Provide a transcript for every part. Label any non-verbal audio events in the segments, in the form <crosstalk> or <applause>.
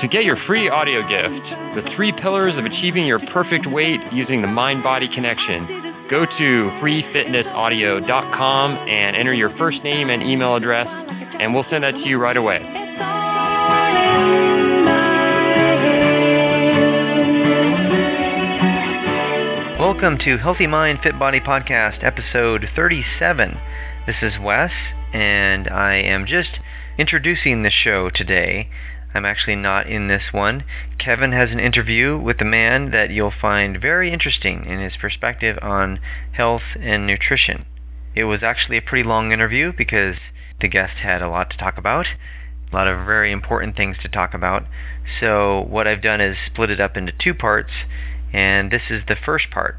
To get your free audio gift, The Three Pillars of Achieving Your Perfect Weight Using the Mind Body Connection, go to freefitnessaudio.com and enter your first name and email address, and we'll send that to you right away. Welcome to Healthy Mind, Fit Body Podcast, episode 37. This is Wes, and I am just introducing the show today. I'm actually not in this one. Kevin has an interview with a man that you'll find very interesting in his perspective on health and nutrition. It was actually a pretty long interview because the guest had a lot to talk about, a lot of very important things to talk about. So, what I've done is split it up into two parts, and this is the first part.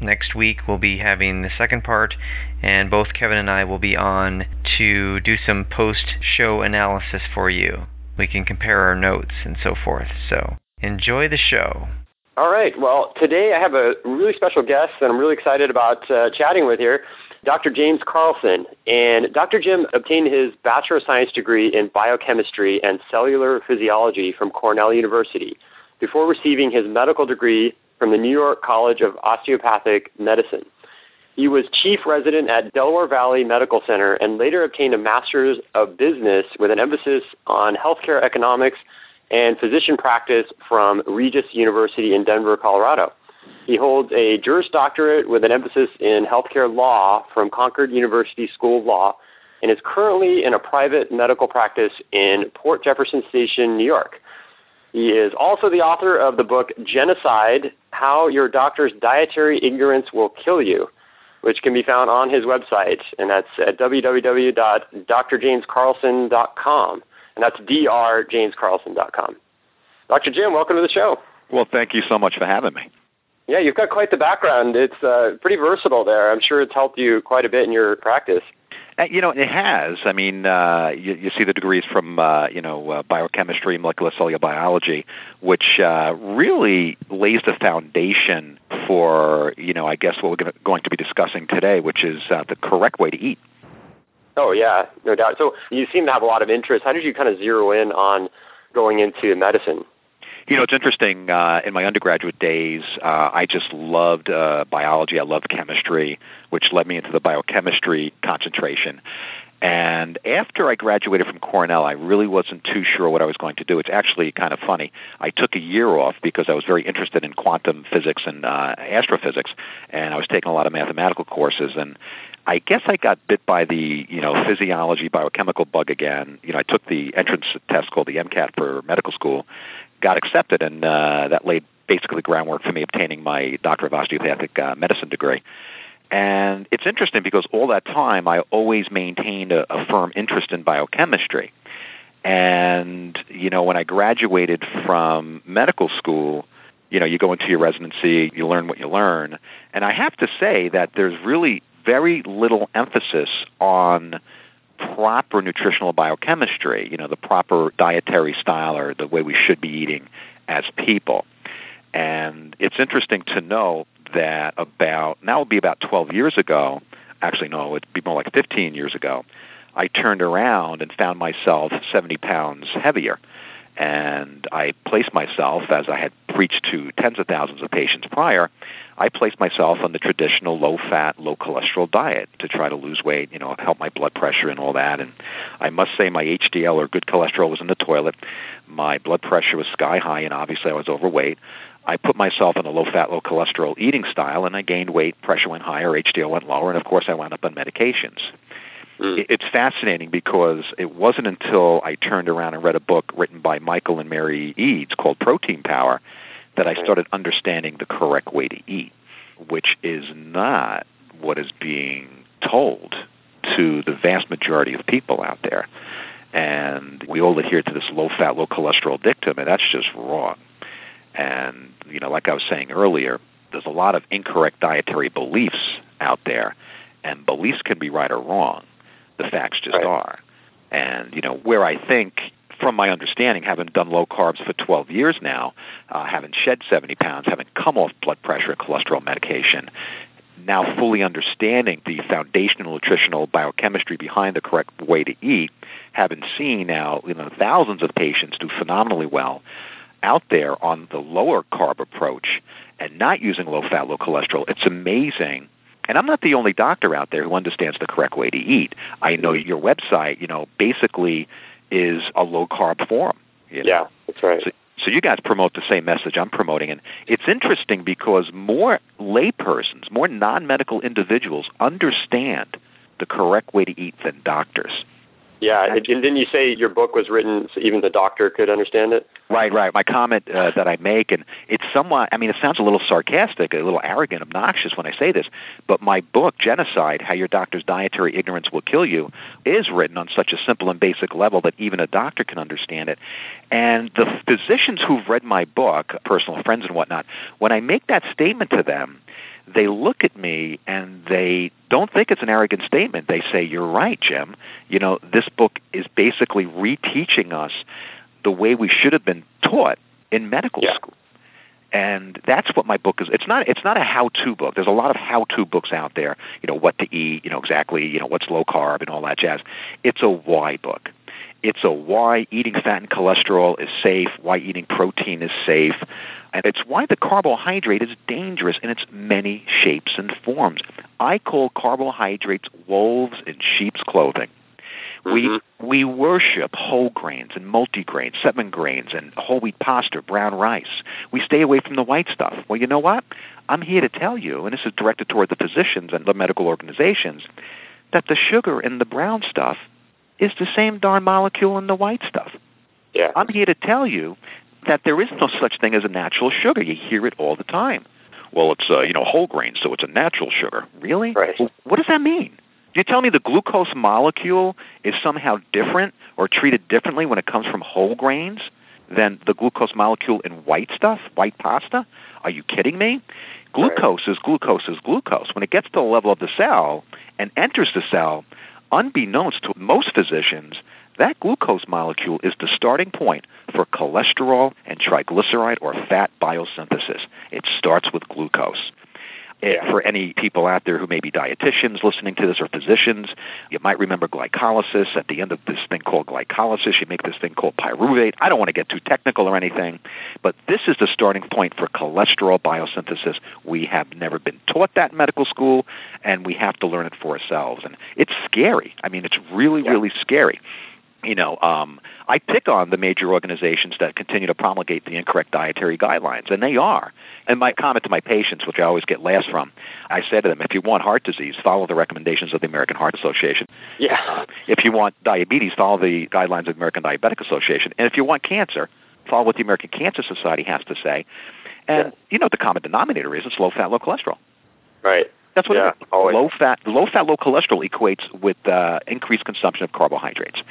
Next week, we'll be having the second part, and both Kevin and I will be on to do some post show analysis for you we can compare our notes and so forth. So enjoy the show. All right. Well, today I have a really special guest that I'm really excited about uh, chatting with here, Dr. James Carlson. And Dr. Jim obtained his Bachelor of Science degree in biochemistry and cellular physiology from Cornell University before receiving his medical degree from the New York College of Osteopathic Medicine. He was chief resident at Delaware Valley Medical Center and later obtained a master's of business with an emphasis on healthcare economics and physician practice from Regis University in Denver, Colorado. He holds a Juris Doctorate with an emphasis in healthcare law from Concord University School of Law and is currently in a private medical practice in Port Jefferson Station, New York. He is also the author of the book Genocide How Your Doctor's Dietary Ignorance Will Kill You which can be found on his website, and that's at www.drjamescarlson.com, and that's drjamescarlson.com. Dr. Jim, welcome to the show. Well, thank you so much for having me. Yeah, you've got quite the background. It's uh, pretty versatile there. I'm sure it's helped you quite a bit in your practice. Uh, you know, it has. I mean, uh, you, you see the degrees from, uh, you know, uh, biochemistry, molecular cellular biology, which uh, really lays the foundation for, you know, I guess what we're going to be discussing today, which is uh, the correct way to eat. Oh, yeah, no doubt. So you seem to have a lot of interest. How did you kind of zero in on going into medicine? You know, it's interesting. Uh, in my undergraduate days, uh, I just loved uh, biology. I loved chemistry, which led me into the biochemistry concentration. And after I graduated from Cornell, I really wasn't too sure what I was going to do. It's actually kind of funny. I took a year off because I was very interested in quantum physics and uh, astrophysics, and I was taking a lot of mathematical courses. And I guess I got bit by the you know physiology biochemical bug again. You know, I took the entrance test called the MCAT for medical school, got accepted, and uh, that laid basically groundwork for me obtaining my Doctor of Osteopathic uh, Medicine degree. And it's interesting because all that time I always maintained a, a firm interest in biochemistry. And, you know, when I graduated from medical school, you know, you go into your residency, you learn what you learn. And I have to say that there's really very little emphasis on proper nutritional biochemistry, you know, the proper dietary style or the way we should be eating as people. And it's interesting to know that about, now would be about 12 years ago, actually, no, it would be more like 15 years ago, I turned around and found myself 70 pounds heavier. And I placed myself, as I had preached to tens of thousands of patients prior, I placed myself on the traditional low fat, low cholesterol diet to try to lose weight, you know, help my blood pressure and all that. And I must say my HDL or good cholesterol was in the toilet. My blood pressure was sky high and obviously I was overweight. I put myself on a low fat, low cholesterol eating style and I gained weight, pressure went higher, HDL went lower, and of course I wound up on medications. Mm. It's fascinating because it wasn't until I turned around and read a book written by Michael and Mary Eades called Protein Power that I started understanding the correct way to eat, which is not what is being told to the vast majority of people out there. And we all adhere to this low fat, low cholesterol dictum, and that's just wrong. And, you know, like I was saying earlier, there's a lot of incorrect dietary beliefs out there, and beliefs can be right or wrong. The facts just right. are. And, you know, where I think from my understanding, having done low carbs for 12 years now, uh, having shed 70 pounds, having come off blood pressure and cholesterol medication, now fully understanding the foundational nutritional biochemistry behind the correct way to eat, having seen now you know thousands of patients do phenomenally well out there on the lower carb approach and not using low fat, low cholesterol, it's amazing. And I'm not the only doctor out there who understands the correct way to eat. I know your website, you know, basically is a low carb forum. You know? Yeah, that's right. So, so you guys promote the same message I'm promoting, and it's interesting because more laypersons, more non-medical individuals understand the correct way to eat than doctors. Yeah, and didn't you say your book was written so even the doctor could understand it? Right, right. My comment uh, that I make, and it's somewhat, I mean, it sounds a little sarcastic, a little arrogant, obnoxious when I say this, but my book, Genocide How Your Doctor's Dietary Ignorance Will Kill You, is written on such a simple and basic level that even a doctor can understand it. And the physicians who've read my book, personal friends and whatnot, when I make that statement to them, they look at me and they don't think it's an arrogant statement. They say, You're right, Jim. You know, this book is basically reteaching us the way we should have been taught in medical yeah. school. And that's what my book is. It's not it's not a how-to book. There's a lot of how-to books out there, you know, what to eat, you know, exactly, you know, what's low carb and all that jazz. It's a why book. It's a why eating fat and cholesterol is safe, why eating protein is safe, and it's why the carbohydrate is dangerous in its many shapes and forms. I call carbohydrates wolves in sheep's clothing. Mm-hmm. We we worship whole grains and multigrains, seven grains, and whole wheat pasta, brown rice. We stay away from the white stuff. Well, you know what? I'm here to tell you, and this is directed toward the physicians and the medical organizations, that the sugar in the brown stuff is the same darn molecule in the white stuff. Yeah. I'm here to tell you that there is no such thing as a natural sugar. You hear it all the time. Well, it's uh, you know whole grain, so it's a natural sugar. Really? Right. Well, what does that mean? You tell me the glucose molecule is somehow different or treated differently when it comes from whole grains than the glucose molecule in white stuff, white pasta? Are you kidding me? Glucose right. is glucose is glucose. When it gets to the level of the cell and enters the cell, unbeknownst to most physicians, that glucose molecule is the starting point for cholesterol and triglyceride or fat biosynthesis. It starts with glucose. Eh, yeah. For any people out there who may be dietitians listening to this or physicians, you might remember glycolysis. At the end of this thing called glycolysis, you make this thing called pyruvate. I don't want to get too technical or anything, but this is the starting point for cholesterol biosynthesis. We have never been taught that in medical school, and we have to learn it for ourselves. And it's scary. I mean, it's really, Yeah. really scary you know, um, I pick on the major organizations that continue to promulgate the incorrect dietary guidelines, and they are. And my comment to my patients, which I always get laughs from, I said to them, if you want heart disease, follow the recommendations of the American Heart Association. Yeah. Uh, if you want diabetes, follow the guidelines of the American Diabetic Association. And if you want cancer, follow what the American Cancer Society has to say. And Yeah. you know what the common denominator is? It's low fat, low cholesterol. Right. That's what Yeah, it is. always. Low fat, low fat, low cholesterol equates with uh, increased consumption of carbohydrates,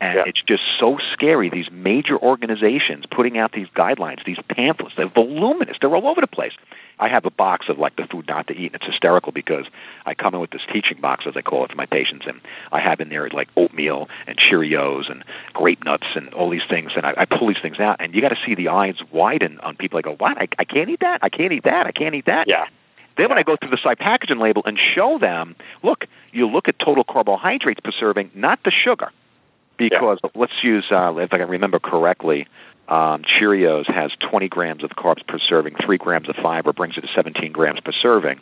and Yeah. it's just so scary. These major organizations putting out these guidelines, these pamphlets, they're voluminous. They're all over the place. I have a box of like the food not to eat, and it's hysterical because I come in with this teaching box, as I call it, for my patients, and I have in there like oatmeal and Cheerios and grape nuts and all these things, and I, I pull these things out, and you got to see the eyes widen on people. I go, "What? I, I can't eat that. I can't eat that. I can't eat that." Yeah. Then when I go through the side packaging label and show them, look, you look at total carbohydrates per serving, not the sugar. Because let's use, uh, if I can remember correctly, um, Cheerios has 20 grams of carbs per serving, 3 grams of fiber brings it to 17 grams per serving,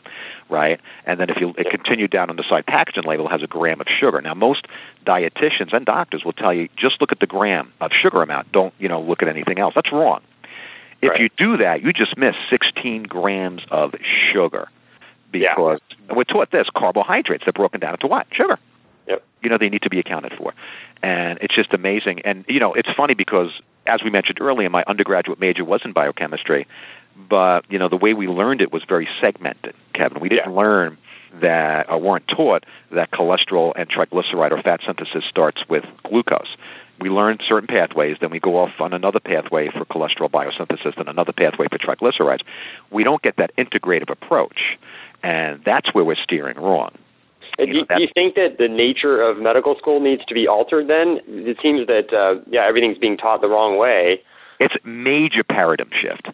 right? And then if you it continue down on the side packaging label, it has a gram of sugar. Now, most dietitians and doctors will tell you just look at the gram of sugar amount. Don't, you know, look at anything else. That's wrong. If Right. you do that, you just miss 16 grams of sugar Yeah. because we're taught this carbohydrates. They're broken down into what? Sugar. Yep. You know, they need to be accounted for. And it's just amazing. And, you know, it's funny because, as we mentioned earlier, my undergraduate major was in biochemistry, but, you know, the way we learned it was very segmented, Kevin. We didn't Yeah. learn that, or weren't taught that cholesterol and triglyceride or fat synthesis starts with glucose we learn certain pathways, then we go off on another pathway for cholesterol biosynthesis and another pathway for triglycerides. We don't get that integrative approach, and that's where we're steering wrong. Uh, Do you, do you think that the nature of medical school needs to be altered then? It seems that, uh, yeah, everything's being taught the wrong way. It's a major paradigm shift.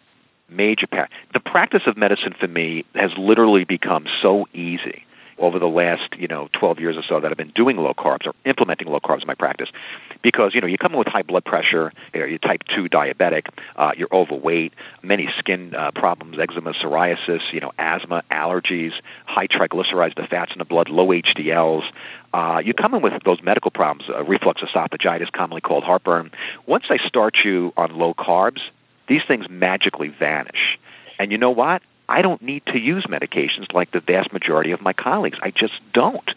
Major par- the practice of medicine for me has literally become so easy over the last you know 12 years or so that I've been doing low carbs or implementing low carbs in my practice, because you know you come in with high blood pressure, you you're type 2 diabetic, uh, you're overweight, many skin uh, problems, eczema, psoriasis, you know, asthma, allergies, high triglycerides, the fats in the blood, low HDLs. Uh, you come in with those medical problems, uh, reflux esophagitis, commonly called heartburn. Once I start you on low carbs, these things magically vanish. And you know what? I don't need to use medications like the vast majority of my colleagues. I just don't.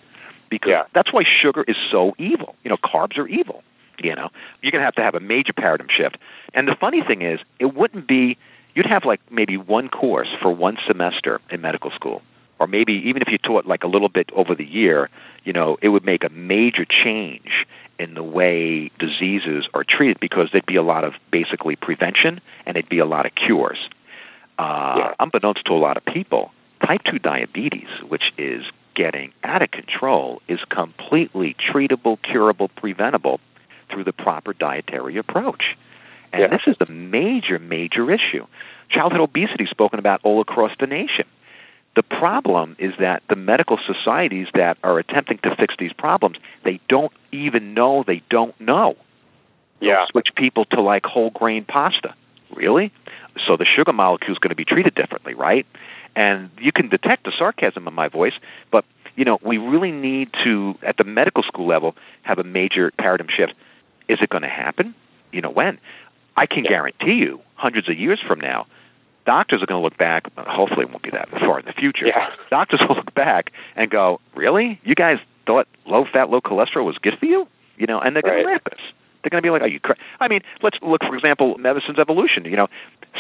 Because yeah. that's why sugar is so evil. You know, carbs are evil. You know, you're going to have to have a major paradigm shift. And the funny thing is, it wouldn't be, you'd have like maybe one course for one semester in medical school. Or maybe even if you taught like a little bit over the year, you know, it would make a major change in the way diseases are treated because there'd be a lot of basically prevention and there'd be a lot of cures uh, yeah. unbeknownst to a lot of people, type 2 diabetes, which is getting out of control, is completely treatable, curable, preventable through the proper dietary approach. And yeah. this is the major, major issue. Childhood obesity spoken about all across the nation. The problem is that the medical societies that are attempting to fix these problems, they don't even know they don't know. They'll Yeah. switch people to like whole grain pasta. Really? So the sugar molecule is going to be treated differently, right? And you can detect the sarcasm in my voice, but you know, we really need to at the medical school level have a major paradigm shift. Is it going to happen? You know, when? I can Yeah. guarantee you, hundreds of years from now, doctors are going to look back. Hopefully, it won't be that far in the future. Yeah. Doctors will look back and go, "Really? You guys thought low fat, low cholesterol was good for you?" You know, and they're going Right. to laugh at us. They're going to be like, "Are you?" Cra-? I mean, let's look for example, medicine's evolution. You know,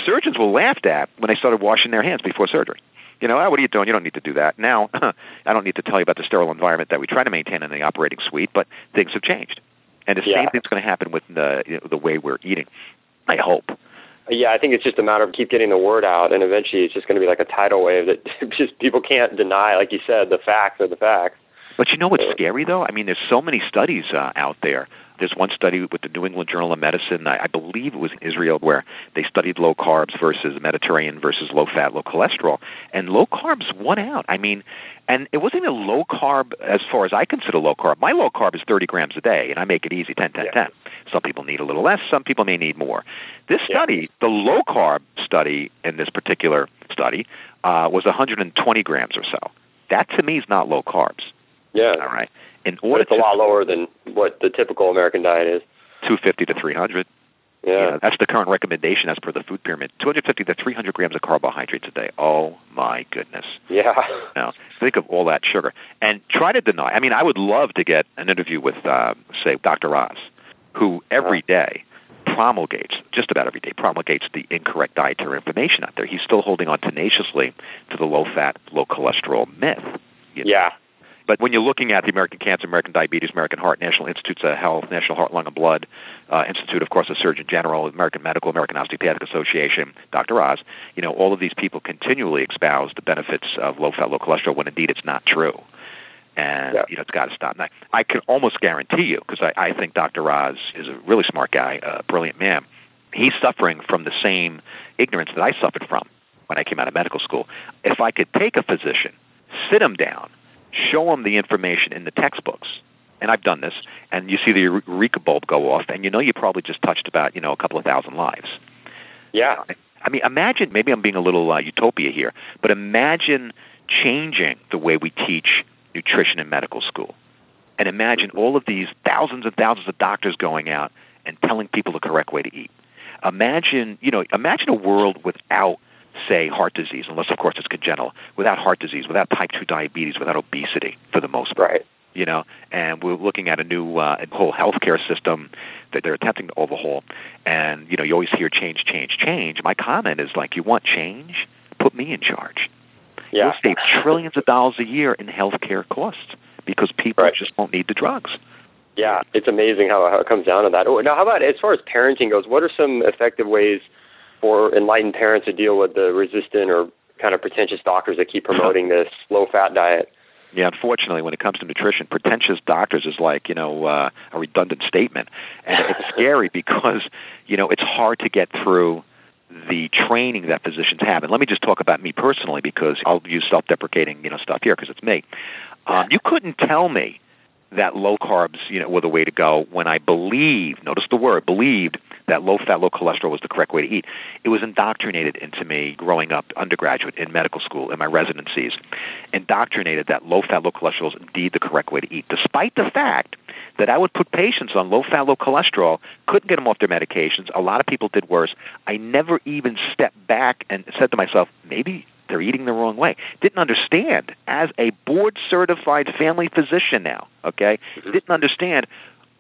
surgeons were laughed at when they started washing their hands before surgery. You know, oh, what are you doing? You don't need to do that. Now, <laughs> I don't need to tell you about the sterile environment that we try to maintain in the operating suite, but things have changed, and the Yeah. same thing's going to happen with the you know, the way we're eating. I hope. Yeah, I think it's just a matter of keep getting the word out, and eventually it's just going to be like a tidal wave that <laughs> just people can't deny. Like you said, the facts are the facts. But you know what's scary though? I mean, there's so many studies uh, out there. There's one study with the New England Journal of Medicine, I, I believe it was in Israel, where they studied low carbs versus Mediterranean versus low fat, low cholesterol, and low carbs won out. I mean, and it wasn't a low carb as far as I consider low carb. My low carb is 30 grams a day, and I make it easy, 10, 10, Yeah. 10. Some people need a little less. Some people may need more. This Yeah. study, the low carb study in this particular study, uh, was 120 grams or so. That to me is not low carbs. Yeah, All right. In order it's a lot lower than what the typical American diet is. 250 to 300. Yeah, You know, that's the current recommendation as per the food pyramid. 250 to 300 grams of carbohydrates a day. Oh my goodness. yeah, Now think of all that sugar and try to deny. I mean, I would love to get an interview with, uh, say, Dr. Oz, who every day promulgates, just about every day, promulgates the incorrect dietary information out there. He's still holding on tenaciously to the low-fat, low-cholesterol myth. you know. yeah, But when you're looking at the American Cancer, American Diabetes, American Heart, National Institutes of Health, National Heart, Lung, and Blood uh, Institute, of course, the Surgeon General, American Medical, American Osteopathic Association, Dr. Oz, you know, all of these people continually espouse the benefits of low-fat, low cholesterol when indeed it's not true. And, Yeah. you know, it's got to stop. And I, I can almost guarantee you, because I, I think Dr. Oz is a really smart guy, a brilliant man, he's suffering from the same ignorance that I suffered from when I came out of medical school. If I could take a physician, sit him down, show them the information in the textbooks, and I've done this, and you see the eureka bulb go off, and you know you probably just touched about you know a couple of thousand lives. yeah, I mean, imagine maybe I'm being a little uh, utopia here, but imagine changing the way we teach nutrition in medical school, and imagine all of these thousands and thousands of doctors going out and telling people the correct way to eat. Imagine, you know, imagine a world without say heart disease, unless of course it's congenital, without heart disease, without type 2 diabetes, without obesity for the most part right. you know, and we're looking at a new uh, whole healthcare system that they're attempting to overhaul. And you know, you always hear change, change, change. My comment is like, you want change? Put me in charge. Yeah, We'll save trillions of dollars a year in healthcare costs because people Right. just won't need the drugs. Yeah, it's amazing how, how it comes down to that. Oh, Now, how about as far as parenting goes? What are some effective ways for enlightened parents to deal with the resistant or kind of pretentious doctors that keep <laughs> promoting this low-fat diet? Yeah, unfortunately, when it comes to nutrition, pretentious doctors is like you know uh, a redundant statement, and it's <laughs> scary because you know it's hard to get through the training that physicians have. And let me just talk about me personally because I'll use self-deprecating, you know, stuff here because it's me. Um, you couldn't tell me that low carbs, you know, were the way to go when I believed, notice the word, believed that low fat, low cholesterol was the correct way to eat. It was indoctrinated into me growing up undergraduate in medical school in my residencies. Indoctrinated that low fat, low cholesterol is indeed the correct way to eat, despite the fact that I would put patients on low fat, low cholesterol, couldn't get them off their medications. A lot of people did worse. I never even stepped back and said to myself, maybe they're eating the wrong way. Didn't understand as a board certified family physician now, okay? Mm-hmm. Didn't understand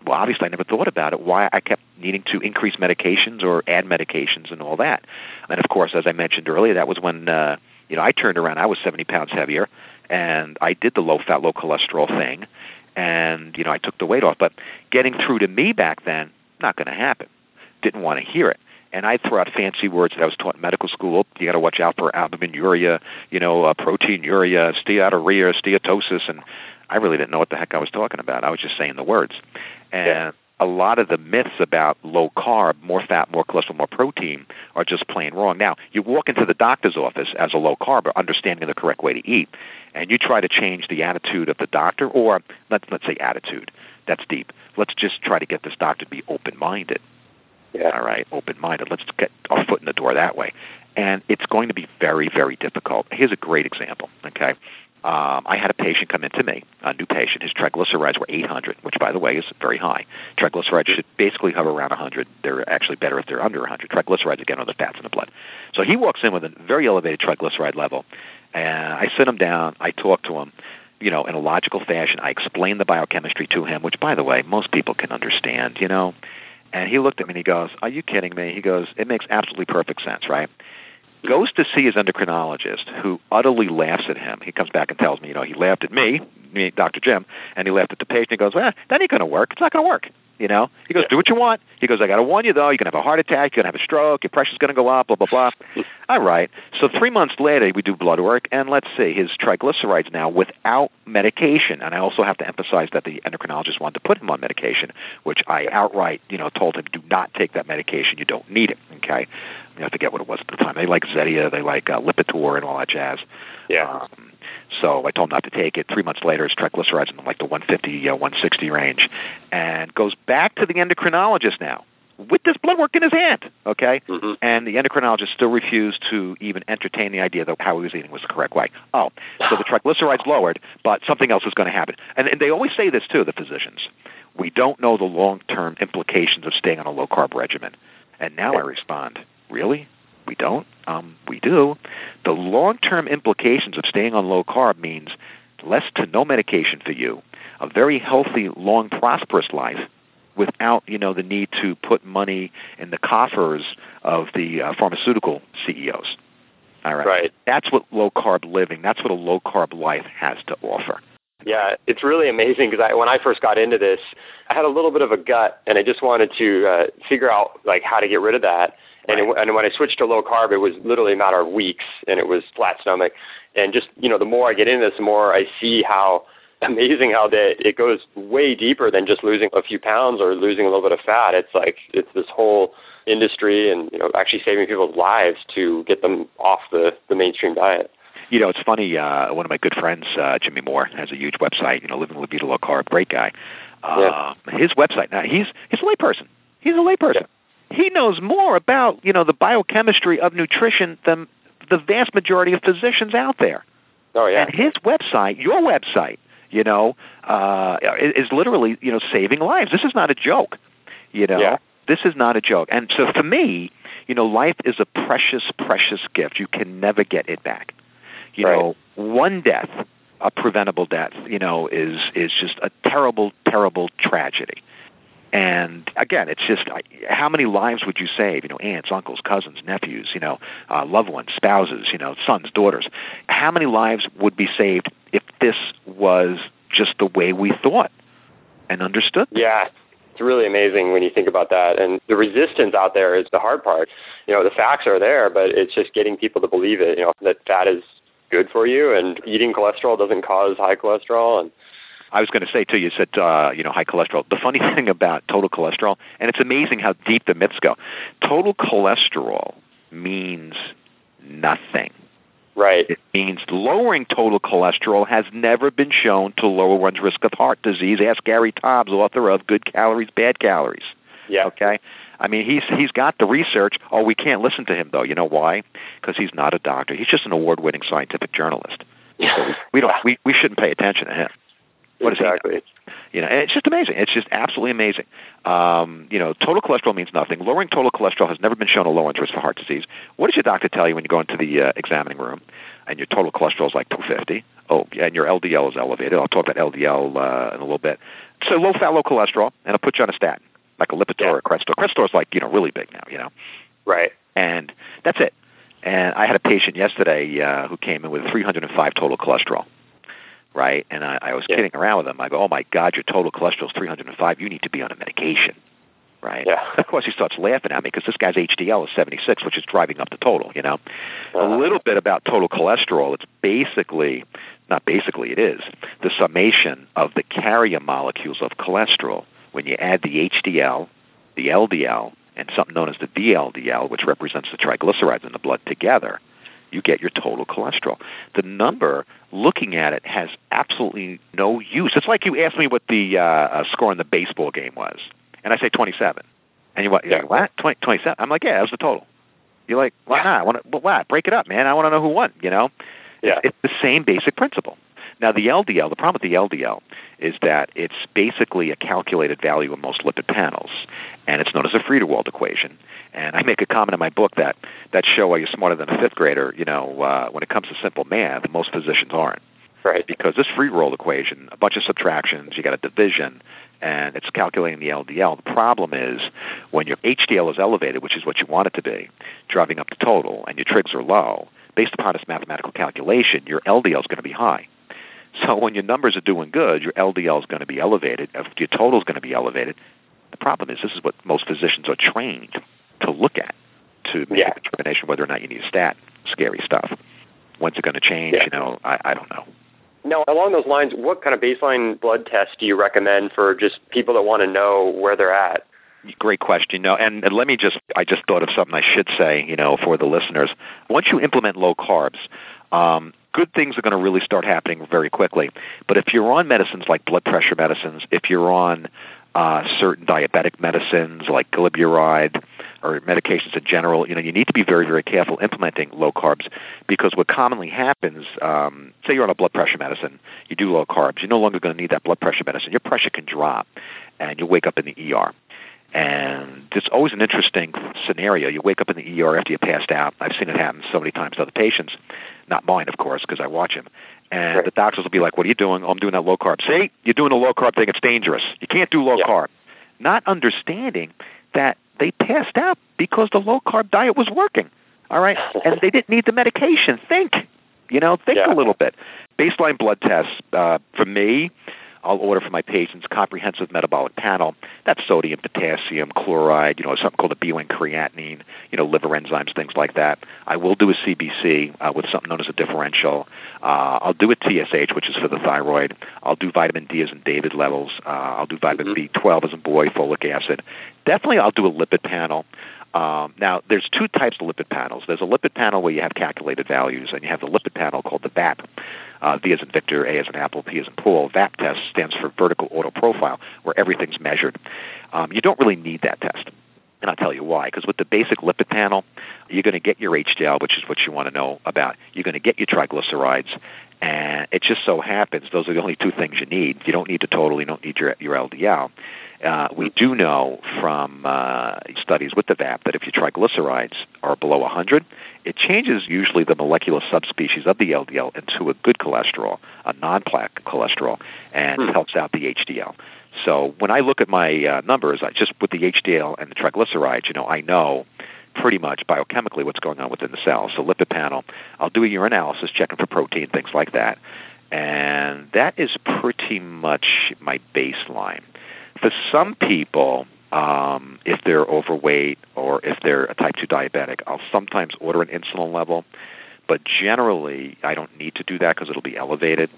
well, obviously I never thought about it, why I kept needing to increase medications or add medications and all that. And of course, as I mentioned earlier, that was when uh, you know I turned around. I was 70 pounds heavier, and I did the low fat, low cholesterol thing, and you know I took the weight off. But getting through to me back then, not going to happen. Didn't want to hear it and I'd throw out fancy words that I was taught in medical school. You got to watch out for albuminuria, you know, uh, proteinuria, steatorrhea, steatosis, and I really didn't know what the heck I was talking about. I was just saying the words, and. Yeah. A lot of the myths about low carb, more fat, more cholesterol, more protein are just plain wrong. Now, you walk into the doctor's office as a low carb, understanding the correct way to eat, and you try to change the attitude of the doctor, or let's let's say attitude. That's deep. Let's just try to get this doctor to be open-minded yeah. All right, open minded. Let's get our foot in the door that way. And it's going to be very, very difficult. Here's a great example. Okay. Um, I had a patient come in to me, a new patient. His triglycerides were 800, which, by the way, is very high. Triglycerides should basically hover around 100. They're actually better if they're under 100. Triglycerides, again, are the fats in the blood. So he walks in with a very elevated triglyceride level, and I sit him down. I talk to him, you know, in a logical fashion. I explain the biochemistry to him, which, by the way, most people can understand. You know, and he looked at me and he goes, Are you kidding me? He goes, It makes absolutely perfect sense, right? Goes to see his endocrinologist, who utterly laughs at him. He comes back and tells me, you know, he laughed at me, me, Dr. Jim, and he laughed at the patient. He goes, Well, that ain't going to work. It's not going to work. You know, he goes, do what you want. He goes, I got to warn you though, you're gonna have a heart attack, you're gonna have a stroke, your pressure's gonna go up, blah blah blah. <laughs> All right. So three months later, we do blood work, and let's see, his triglycerides now without medication. And I also have to emphasize that the endocrinologist wanted to put him on medication, which I outright, you know, told him, do not take that medication. You don't need it. Okay. I forget what it was at the time. They like Zetia, they like uh, Lipitor, and all that jazz. Yeah. Um, so I told him not to take it. Three months later, his triglycerides in like the 150, uh, 160 range, and goes back to the endocrinologist now with this blood work in his hand. Okay, mm-hmm. and the endocrinologist still refused to even entertain the idea that how he was eating was the correct way. Oh, so the <sighs> triglycerides lowered, but something else is going to happen. And, and they always say this too, the physicians. We don't know the long-term implications of staying on a low-carb regimen. And now I respond, really? We don't? Um, we do. The long term implications of staying on low carb means less to no medication for you, a very healthy, long, prosperous life without you know the need to put money in the coffers of the uh, pharmaceutical CEOs. All right. Right. That's what low carb living. That's what a low carb life has to offer. Yeah, it's really amazing because I, when I first got into this, I had a little bit of a gut, and I just wanted to uh, figure out like how to get rid of that. And, it, and when I switched to low carb, it was literally a matter of weeks, and it was flat stomach. And just you know, the more I get into this, the more I see how <laughs> amazing how that it goes way deeper than just losing a few pounds or losing a little bit of fat. It's like it's this whole industry, and you know, actually saving people's lives to get them off the the mainstream diet. You know, it's funny. Uh, one of my good friends, uh, Jimmy Moore, has a huge website. You know, Livin' La Vida Low Carb, great guy. Uh, yeah. His website now. He's he's a layperson. He's a layperson. Yeah he knows more about you know the biochemistry of nutrition than the vast majority of physicians out there. Oh yeah. And his website, your website, you know, uh, is literally you know saving lives. This is not a joke. You know, yeah. this is not a joke. And so for me, you know, life is a precious, precious gift. You can never get it back. You right. know, one death, a preventable death, you know, is is just a terrible, terrible tragedy. And again, it's just how many lives would you save? You know, aunts, uncles, cousins, nephews, you know, uh, loved ones, spouses, you know, sons, daughters. How many lives would be saved if this was just the way we thought and understood? Yeah, it's really amazing when you think about that. And the resistance out there is the hard part. You know, the facts are there, but it's just getting people to believe it. You know, that fat is good for you, and eating cholesterol doesn't cause high cholesterol, and I was going to say too. You said uh, you know high cholesterol. The funny <laughs> thing about total cholesterol, and it's amazing how deep the myths go. Total cholesterol means nothing. Right. It means lowering total cholesterol has never been shown to lower one's risk of heart disease. Ask Gary Taubes, author of Good Calories, Bad Calories. Yeah. Okay. I mean, he's he's got the research. Oh, we can't listen to him though. You know why? Because he's not a doctor. He's just an award-winning scientific journalist. So we, we don't we, we shouldn't pay attention to him. What exactly. You know, and it's just amazing. It's just absolutely amazing. Um, you know, total cholesterol means nothing. Lowering total cholesterol has never been shown to lower risk for heart disease. What does your doctor tell you when you go into the uh, examining room and your total cholesterol is like 250? Oh, and your LDL is elevated. I'll talk about LDL uh, in a little bit. So low fat, low cholesterol, and I'll put you on a statin, like a Lipitor Yeah. or a Crestor. Crestor is like you know really big now. You know, Right. and that's it. And I had a patient yesterday uh, who came in with 305 total cholesterol, right? And I, I was Yeah. kidding around with him. I go, "Oh my God, your total cholesterol is 305. You need to be on a medication." Right. Yeah. Of course, he starts laughing at me because this guy's HDL is 76, which is driving up the total. You know, a Uh-huh. little bit about total cholesterol. It's basically, not basically, it is the summation of the carrier molecules of cholesterol. When you add the HDL, the LDL, and something known as the VLDL, which represents the triglycerides in the blood together, you get your total cholesterol. The number, looking at it, has absolutely no use. It's like you asked me what the uh, uh, score in the baseball game was, and I say 27. And what? You're like, what? 20, 27? I'm like, yeah, that was the total. You're like, why not? I want to, well, why? Break it up, man. I want to know who won. You know, Yeah. it's the same basic principle. Now, the LDL, the problem with the LDL is that it's basically a calculated value in most lipid panels, and it's known as a Friedewald equation. And I make a comment in my book that that show why you're smarter than a fifth grader. You know, uh, when it comes to simple math, most physicians aren't Right. because this Friedewald equation, a bunch of subtractions, you got a division, and it's calculating the LDL. The problem is when your HDL is elevated, which is what you want it to be, driving up the total, and your trigs are low, based upon this mathematical calculation, your LDL is going to be high. So when your numbers are doing good, your LDL is going to be elevated, your total is going to be elevated. The problem is this is what most physicians are trained to look at to make Yeah. a determination whether or not you need a stat. Scary stuff. When's it going to change? Yeah. You know, I, I don't know. Now, along those lines, what kind of baseline blood test do you recommend for just people that want to know where they're at? Great question. No, and, and let me just, I just thought of something I should say, you know, for the listeners. Once you implement low carbs, um, good things are going to really start happening very quickly. But if you're on medicines like blood pressure medicines, if you're on uh, certain diabetic medicines like glyburide or medications in general, you know, you need to be very, very careful implementing low carbs because what commonly happens, um, say you're on a blood pressure medicine, you do low carbs, you're no longer going to need that blood pressure medicine. Your pressure can drop, and you wake up in the ER. And it's always an interesting scenario. You wake up in the ER after you passed out. I've seen it happen so many times to other patients, not mine, of course, because I watch them. And Right. the doctors will be like, "What are you doing? Oh, I'm doing that low carb." See, you're doing a low carb thing. It's dangerous. You can't do low Yeah. carb. Not understanding that they passed out because the low carb diet was working. All right, <laughs> and they didn't need the medication. Think, you know, think Yeah. a little bit. Baseline blood tests uh, for me. I'll order for my patients comprehensive metabolic panel. That's sodium, potassium, chloride, you know, something called a BUN creatinine, you know, liver enzymes, things like that. I will do a CBC uh, with something known as a differential. Uh, I'll do a TSH, which is for the thyroid. I'll do vitamin D as in David levels. Uh, I'll do vitamin Mhm. B12 as in boy, folic acid. Definitely, I'll do a lipid panel. Um, now, there's two types of lipid panels. There's a lipid panel where you have calculated values, and you have the lipid panel called the VAP. Uh, v as in Victor, A as in Apple, P as in Paul. VAP test stands for vertical auto profile, where everything's measured. Um, you don't really need that test. And I'll tell you why. Because with the basic lipid panel, you're going to get your HDL, which is what you want to know about. You're going to get your triglycerides, and it just so happens those are the only two things you need. You don't need the total. You don't need your your LDL. Uh, we do know from uh, studies with the VAP that if your triglycerides are below 100, it changes usually the molecular subspecies of the LDL into a good cholesterol, a non-plaque cholesterol, and Hmm. helps out the HDL. So when I look at my uh, numbers, I just with the HDL and the triglycerides, you know, I know pretty much biochemically what's going on within the cell. So lipid panel, I'll do a urinalysis, checking for protein, things like that, and that is pretty much my baseline. For some people, um, if they're overweight or if they're a type 2 diabetic, I'll sometimes order an insulin level, but generally I don't need to do that because it'll be elevated.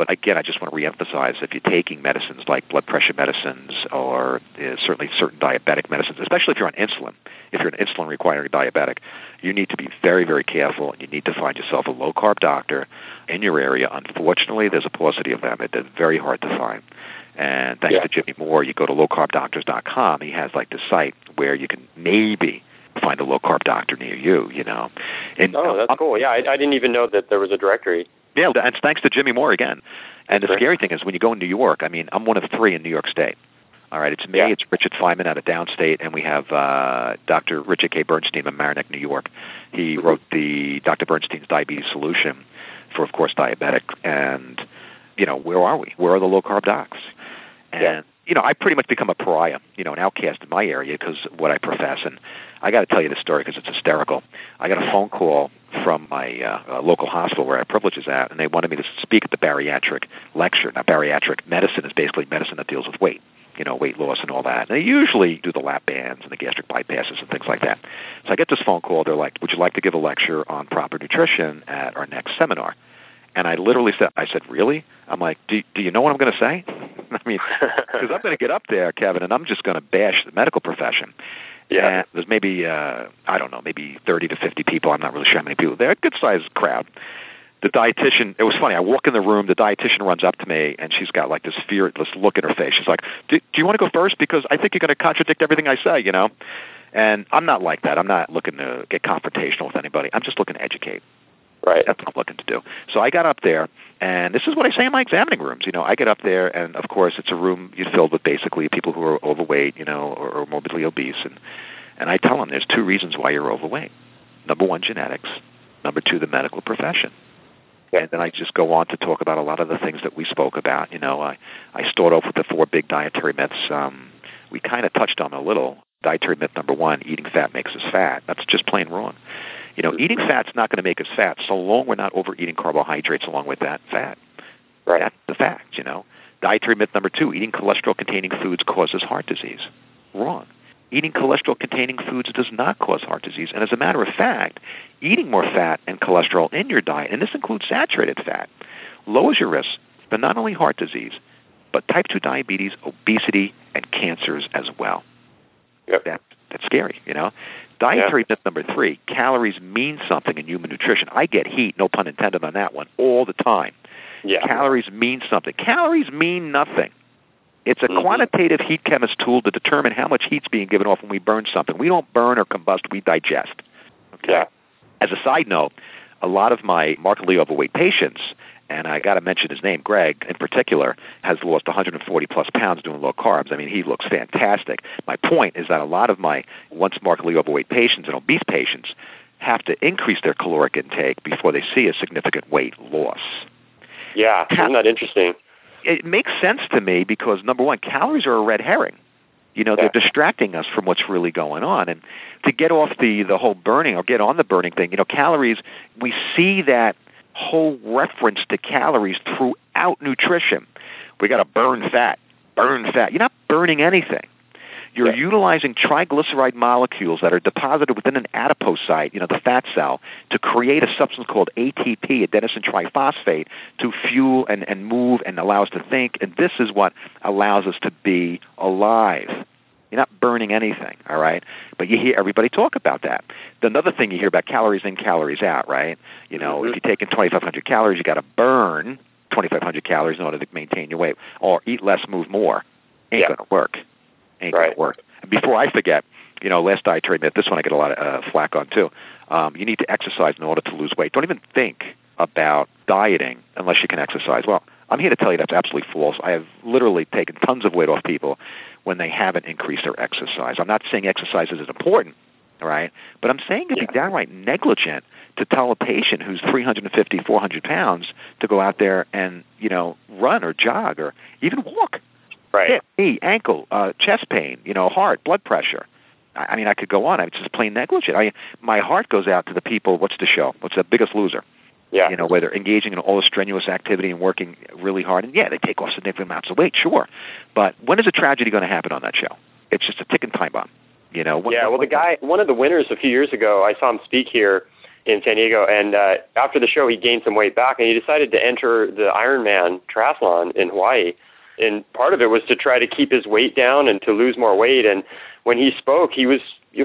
But again, I just want to reemphasize if you're taking medicines like blood pressure medicines or uh, certainly certain diabetic medicines, especially if you're on insulin, if you're an insulin requiring diabetic, you need to be very, very careful and you need to find yourself a low carb doctor in your area. Unfortunately, there's a paucity of them. It's very hard to find. And thanks Yeah. to Jimmy Moore, you go to lowcarbdoctors.com. He has like the site where you can maybe find a low carb doctor near you. You know, and Oh, that's um, cool. Yeah, I, I didn't even know that there was a directory. Yeah, and it's thanks to Jimmy Moore again. And the scary thing is when you go in New York. I mean, I'm one of three in New York State. All right, it's me, Yeah. it's Richard Feinman out of Downstate, and we have uh, Dr. Richard K. Bernstein of Mamaroneck, New York. He Mm-hmm. wrote the Dr. Bernstein's Diabetes Solution for, of course, diabetic. And you know, where are we? Where are the low carb docs? And. You know, I pretty much become a pariah, you know, an outcast in my area because what I profess. And I got to tell you this story because it's hysterical. I got a phone call from my uh, uh, local hospital where I have privileges at, and they wanted me to speak at the bariatric lecture. Now, bariatric medicine is basically medicine that deals with weight, you know, weight loss and all that. And they usually do the lap bands and the gastric bypasses and things like that. So I get this phone call. They're like, "Would you like to give a lecture on proper nutrition at our next seminar?" And I literally said, "I said, really?" I'm like, "Do, do you know what I'm going to say?" <laughs> I mean, because I'm going to get up there, Kevin, and I'm just going to bash the medical profession. Yeah. And there's maybe uh, I don't know, maybe 30 to 50 people. I'm not really sure how many people. They're a good sized crowd. The dietitian. It was funny. I walk in the room. The dietitian runs up to me, and she's got like this fearless look in her face. She's like, "Do, do you want to go first? Because I think you're going to contradict everything I say." You know. And I'm not like that. I'm not looking to get confrontational with anybody. I'm just looking to educate. Right. That's what I'm looking to do. So I got up there, and this is what I say in my examining rooms. You know, I get up there, and of course, it's a room you're filled with basically people who are overweight, you know, or, or morbidly obese, and and I tell them there's two reasons why you're overweight. Number one, genetics. Number two, the medical profession. And then I just go on to talk about a lot of the things that we spoke about. You know, I I start off with the four big dietary myths. Um, we kind of touched on a little. Dietary myth number one: eating fat makes us fat. That's just plain wrong. You know, eating fat's not going to make us fat so long we're not overeating carbohydrates along with that fat. Right. That's the fact, you know. Dietary myth number two, eating cholesterol containing foods causes heart disease. Wrong. Eating cholesterol containing foods does not cause heart disease. And as a matter of fact, eating more fat and cholesterol in your diet, and this includes saturated fat, lowers your risk for not only heart disease, but type 2 diabetes, obesity, and cancers as well. Yep. That, that's scary, you know. Dietary myth number three, calories mean something in human nutrition. I get heat, no pun intended on that one, all the time. Yeah. Calories mean something. Calories mean nothing. It's a Mhm. quantitative heat chemist tool to determine how much heat's being given off when we burn something. We don't burn or combust, we digest. Okay? Yeah. As a side note, a lot of my markedly overweight patients, and I got to mention his name, Greg in particular, has lost 140 plus pounds doing low carbs. I mean, he looks fantastic. My point is that a lot of my once markedly overweight patients and obese patients have to increase their caloric intake before they see a significant weight loss Yeah. Isn't that interesting? it makes sense to me because number one, calories are a red herring. You know, Yeah. they're distracting us from what's really going on. And to get off the the whole burning or get on the burning thing, you know, calories. We see that whole reference to calories throughout nutrition. We got to burn fat, burn fat. You're not burning anything. You're Yeah. utilizing triglyceride molecules that are deposited within an adipocyte, you know, the fat cell, to create a substance called ATP, adenosine triphosphate, to fuel and, and move and allow us to think. And this is what allows us to be alive. You're not burning anything, all right? But you hear everybody talk about that. The another thing you hear about calories in, calories out, right? You know, Mhm. if you're taking 2,500 calories, you got to burn 2,500 calories in order to maintain your weight, or eat less, move more. Ain't Yeah. gonna work. Ain't Right. gonna work. And before I forget, you know, last dietary myth. This one I get a lot of uh, flack on too. Um, you need to exercise in order to lose weight. Don't even think about dieting unless you can exercise. Well, I'm here to tell you that's absolutely false. I have literally taken tons of weight off people when they haven't increased their exercise. I'm not saying exercise isn't important, all right? But I'm saying it'd be downright negligent to tell a patient who's 350, 400 pounds to go out there and, you know, run or jog or even walk. Right. Hip, knee, ankle, uh, chest pain, you know, heart, blood pressure. I, I mean, I could go on. It's just plain negligent. I, my heart goes out to the people. What's the show? What's the biggest loser? Yeah. You know, where they're engaging in all the strenuous activity and working really hard. And yeah, they take off significant amounts of weight, sure. But when is a tragedy going to happen on that show? It's just a ticking time bomb. You know. When, yeah, well, the guy, one of the winners a few years ago, I saw him speak here. in San Diego. And uh, after the show, he gained some weight back, and he decided to enter the Ironman triathlon in Hawaii. And part of it was to try to keep his weight down and to lose more weight. And when he spoke, he was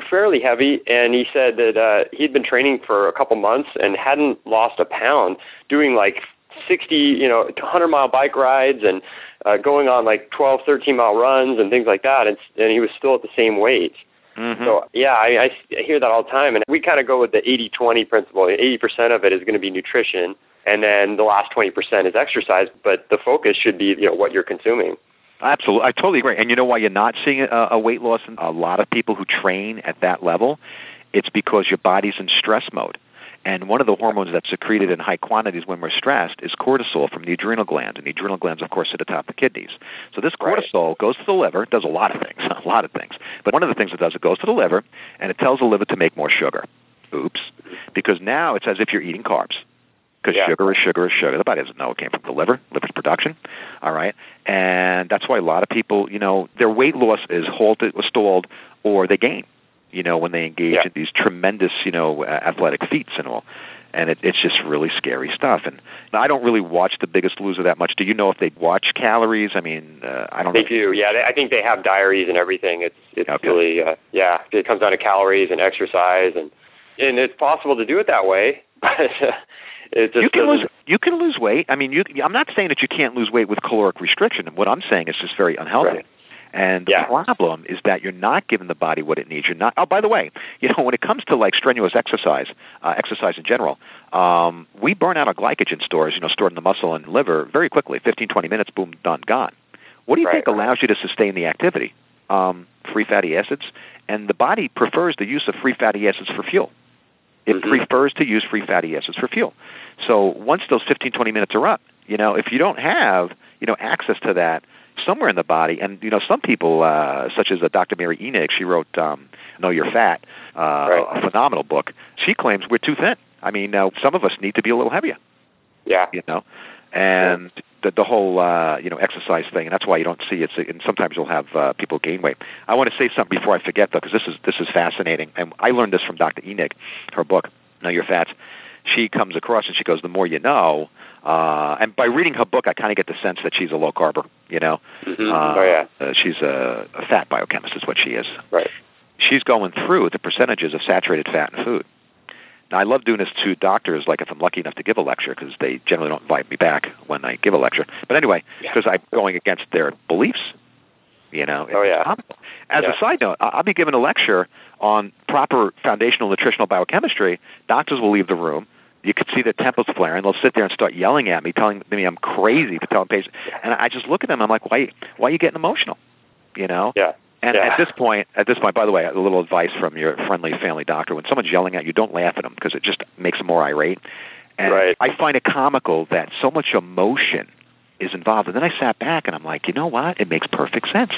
fairly heavy, and he said that uh, he'd been training for a couple months and hadn't lost a pound, doing like 60, you know, 100 mile bike rides and uh, going on like 12, 13 mile runs and things like that, and, and he was still at the same weight. Mm-hmm. So yeah, I, I hear that all the time, and we kind of go with the 80-20 principle. 80% of it is going to be nutrition, and then the last 20% is exercise. But the focus should be, you know, what you're consuming. Absolutely, I totally agree. And you know why you're not seeing a, a weight loss in a lot of people who train at that level? It's because your body's in stress mode. And one of the hormones that's secreted in high quantities when we're stressed is cortisol from the adrenal glands. And the adrenal glands, of course, sit atop the kidneys. So this cortisol right. goes to the liver, does a lot of things, <laughs> a lot of things. But one of the things it does, it goes to the liver, and it tells the liver to make more sugar. Oops. Because now it's as if you're eating carbs. Because yeah. sugar is sugar is sugar. The body doesn't know it came from the liver, liver's production. All right. And that's why a lot of people, you know, their weight loss is halted, or stalled, or they gain you know, when they engage yeah. in these tremendous, you know, athletic feats and all. And it, it's just really scary stuff. And I don't really watch The Biggest Loser that much. Do you know if they watch calories? I mean, uh, I don't. They know. do. Yeah, they, I think they have diaries and everything. It's it's Okay. really uh, yeah. It comes down to calories and exercise, and and it's possible to do it that way, <laughs> but you can lose you can lose weight. I mean, you I'm not saying that you can't lose weight with caloric restriction. What I'm saying is just very unhealthy. Right. And the Yeah. problem is that you're not giving the body what it needs. You're not. Oh, by the way, you know when it comes to like strenuous exercise, uh, exercise in general, um, we burn out our glycogen stores, you know, stored in the muscle and liver very quickly. 15, 20 minutes, boom, done, gone. What do you Right, think allows you to sustain the activity? Um, free fatty acids, and the body prefers the use of free fatty acids for fuel. It Mhm. prefers to use free fatty acids for fuel. So once those 15, 20 minutes are up, you know, if you don't have, you know, access to that somewhere in the body, and you know, some people, uh, such as uh, Dr. Mary Enig, she wrote um, "Know Your Fats," uh, Right. a phenomenal book. She claims we're too thin. I mean, uh, some of us need to be a little heavier, yeah. you know, and the, the whole uh, you know exercise thing, and that's why you don't see it. And sometimes you'll have uh, people gain weight. I want to say something before I forget, though, because this is this is fascinating, and I learned this from Dr. Enig, her book "Know Your Fats." She comes across and she goes, "The more you know." Uh, and by reading her book, I kind of get the sense that she's a low carber. You know, Mhm. uh, oh yeah. uh, she's a, a fat biochemist, is what she is. Right. She's going through the percentages of saturated fat in food. Now, I love doing this to doctors, like if I'm lucky enough to give a lecture, because they generally don't invite me back when I give a lecture. But anyway, Yeah. because I'm going against their beliefs. You know. Oh, yeah. As Yeah. a side note, I'll be giving a lecture on proper foundational nutritional biochemistry. Doctors will leave the room. You could see their temples flaring. They'll sit there and start yelling at me, telling me I'm crazy for telling patients. And I just look at them. I'm like, why? Why are you getting emotional? You know. Yeah. And Yeah. at this point, at this point, by the way, a little advice from your friendly family doctor: when someone's yelling at you, don't laugh at them because it just makes them more irate. And Right. I find it comical that so much emotion is involved. And then I sat back and I'm like, you know what? It makes perfect sense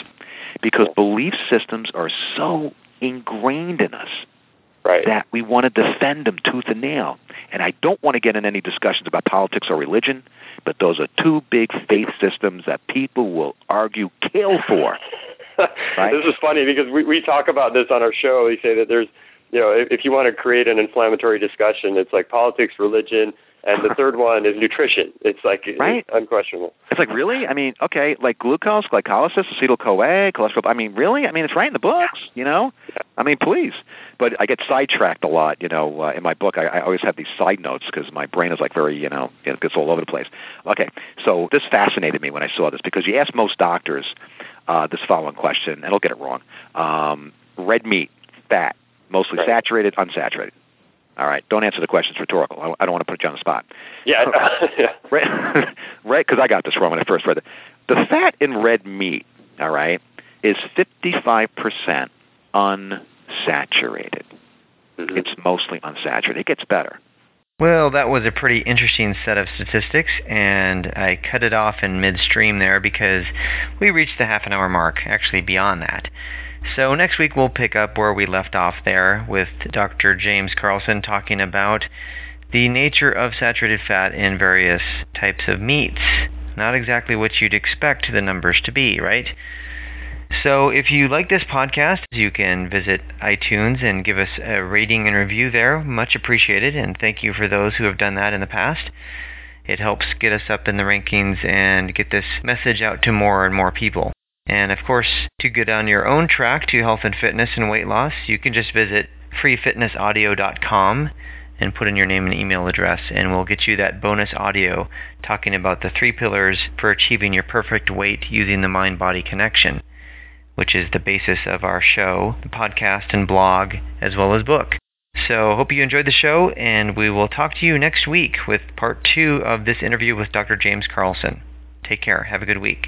because belief systems are so ingrained in us Right. that we want to defend them tooth and nail. And I don't want to get in any discussions about politics or religion, but those are two big faith systems that people will argue kill for. <laughs> Right. This is funny because we we talk about this on our show. We say that there's, you know, if, if you want to create an inflammatory discussion, it's like politics, religion, and the third one is nutrition. It's like Right. it's unquestionable. It's like really? I mean, okay, like glucose, glycolysis, acetyl CoA, cholesterol. I mean, really? I mean, it's right in the books, you know. I mean, please. But I get sidetracked a lot, you know. Uh, in my book, I, I always have these side notes because my brain is like very, you know, it gets all over the place. Okay, so this fascinated me when I saw this because you ask most doctors uh, this following question, and I'll get it wrong: um, red meat, fat, mostly Right. saturated, unsaturated. All right, don't answer the question; it's rhetorical. I, I don't want to put you on the spot. Yeah. <laughs> <laughs> yeah. red, red because I got this wrong when I first read it. The fat in red meat, all right, is 55% unsaturated. Mhm. It's mostly unsaturated. It gets better. Well, that was a pretty interesting set of statistics, and I cut it off in midstream there because we reached the half an hour mark, actually beyond that. So next week we'll pick up where we left off there with Dr. James Carlson talking about the nature of saturated fat in various types of meats. Not exactly what you'd expect the numbers to be, right? So if you like this podcast, you can visit iTunes and give us a rating and review there. Much appreciated, and thank you for those who have done that in the past. It helps get us up in the rankings and get this message out to more and more people. And of course, to get on your own track to health and fitness and weight loss, you can just visit freefitnessaudio.com and put in your name and email address, and we'll get you that bonus audio talking about the three pillars for achieving your perfect weight using the mind body connection, which is the basis of our show, the podcast and blog, as well as book. So, hope you enjoyed the show, and we will talk to you next week with part two of this interview with Dr. James Carlson. Take care. Have a good week.